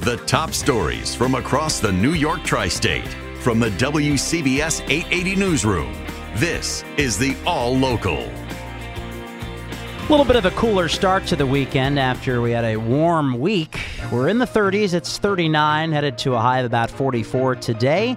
The top stories from across the New York tri state from the WCBS 880 Newsroom. This is the All Local. A little bit of a cooler start to the weekend after we had a warm week. We're in the 30s. It's 39, headed to a high of about 44 today.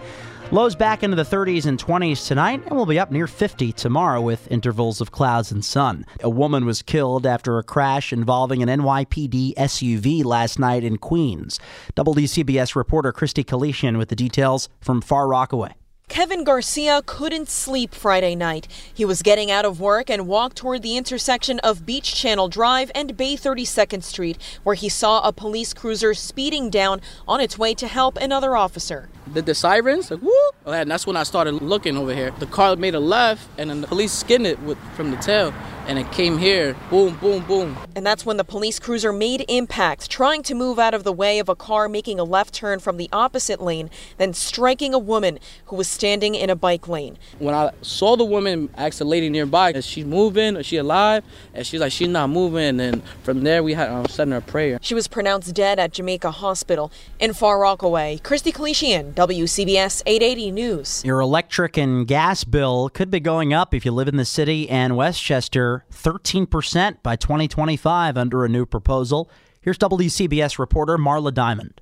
Lows back into the 30s and 20s tonight, and we'll be up near 50 tomorrow with intervals of clouds and sun. A woman was killed after a crash involving an NYPD SUV last night in Queens. WCBS reporter Christy Kalishian with the details from Far Rockaway. Kevin Garcia couldn't sleep Friday night. He was getting out of work and walked toward the intersection of Beach Channel Drive and Bay 32nd Street, where he saw a police cruiser speeding down on its way to help another officer. The, the sirens, like, whoop, oh, and that's when I started looking over here. The car made a left, and then the police skinned it with, from the tail and it came here. Boom boom boom. And that's when the police cruiser made impact trying to move out of the way of a car making a left turn from the opposite lane then striking a woman who was standing in a bike lane. When i saw the woman asked the lady nearby is she moving? Is she alive? And she's like she's not moving. And from there we had um, sent her a prayer. She was pronounced dead at jamaica hospital in far rockaway. Christy Kalishian, wcbs 880 news. Your electric and gas bill could be going up if you live in the city and westchester 13% by 2025 under a new proposal. Here's WCBS reporter Marla Diamond.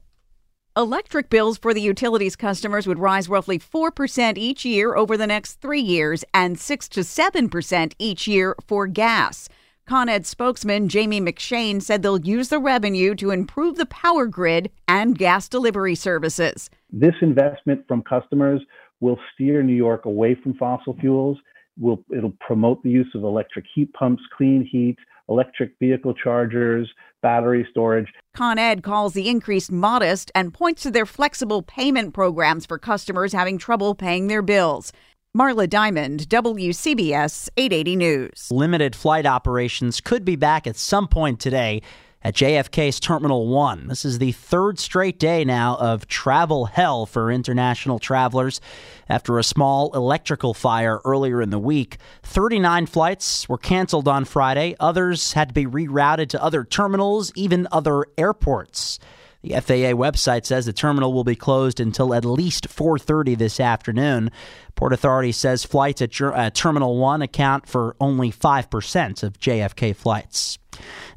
Electric bills for the utilities customers would rise roughly 4% each year over the next three years and 6 to 7% each year for gas. Con Ed spokesman Jamie McShane said they'll use the revenue to improve the power grid and gas delivery services. This investment from customers will steer New York away from fossil fuels will it'll promote the use of electric heat pumps, clean heat, electric vehicle chargers, battery storage. Con Ed calls the increase modest and points to their flexible payment programs for customers having trouble paying their bills. Marla Diamond, WCBS 880 News. Limited flight operations could be back at some point today at JFK's Terminal 1. This is the third straight day now of travel hell for international travelers. After a small electrical fire earlier in the week, 39 flights were canceled on Friday. Others had to be rerouted to other terminals, even other airports. The FAA website says the terminal will be closed until at least 4:30 this afternoon. Port Authority says flights at uh, Terminal 1 account for only 5% of JFK flights.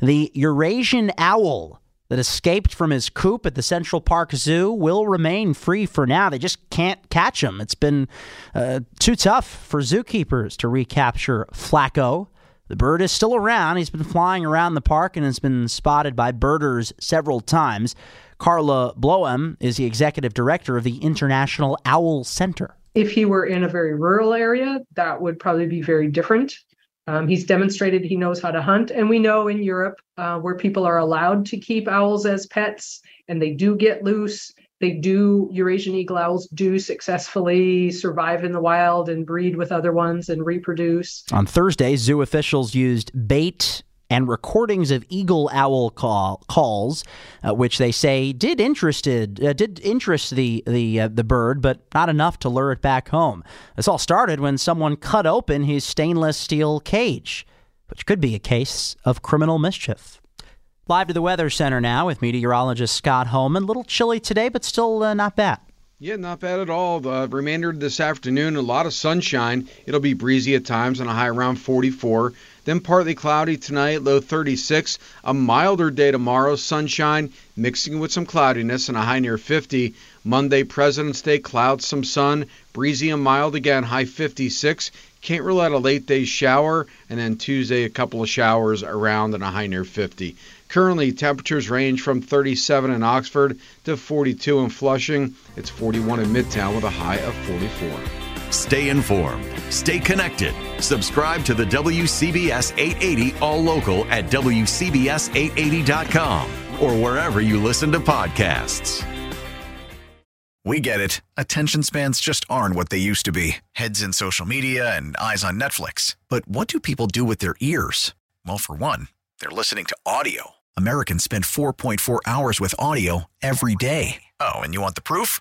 The Eurasian owl that escaped from his coop at the Central Park Zoo will remain free for now. They just can't catch him. It's been uh, too tough for zookeepers to recapture Flaco. The bird is still around. He's been flying around the park and has been spotted by birders several times. Karla Bloem is the executive director of the International Owl Center. If he were in a very rural area, that would probably be very different. Um, he's demonstrated he knows how to hunt. And we know in Europe, uh, where people are allowed to keep owls as pets and they do get loose, they do, Eurasian eagle owls do successfully survive in the wild and breed with other ones and reproduce. On Thursday, zoo officials used bait and recordings of eagle owl call, calls, uh, which they say did interested uh, did interest the the uh, the bird, but not enough to lure it back home. This all started when someone cut open his stainless steel cage, which could be a case of criminal mischief. Live to the Weather Center now with meteorologist Scott Holman. A little chilly today, but still uh, not bad. Yeah, not bad at all. The remainder of this afternoon, a lot of sunshine. It'll be breezy at times and a high around 44. Then partly cloudy tonight, low 36. A milder day tomorrow, sunshine mixing with some cloudiness and a high near 50. Monday, President's Day, clouds, some sun, breezy and mild again, high 56. Can't rule out a late day shower, and then Tuesday, a couple of showers around and a high near 50. Currently, temperatures range from 37 in Oxford to 42 in Flushing. It's 41 in Midtown with a high of 44. Stay informed. Stay connected. Subscribe to the WCBS 880 All Local at WCBS880.com. or wherever you listen to podcasts. We get it. Attention spans just aren't what they used to be heads in social media and eyes on Netflix. But what do people do with their ears? Well, for one, they're listening to audio. Americans spend 4.4 hours with audio every day. Oh, and you want the proof?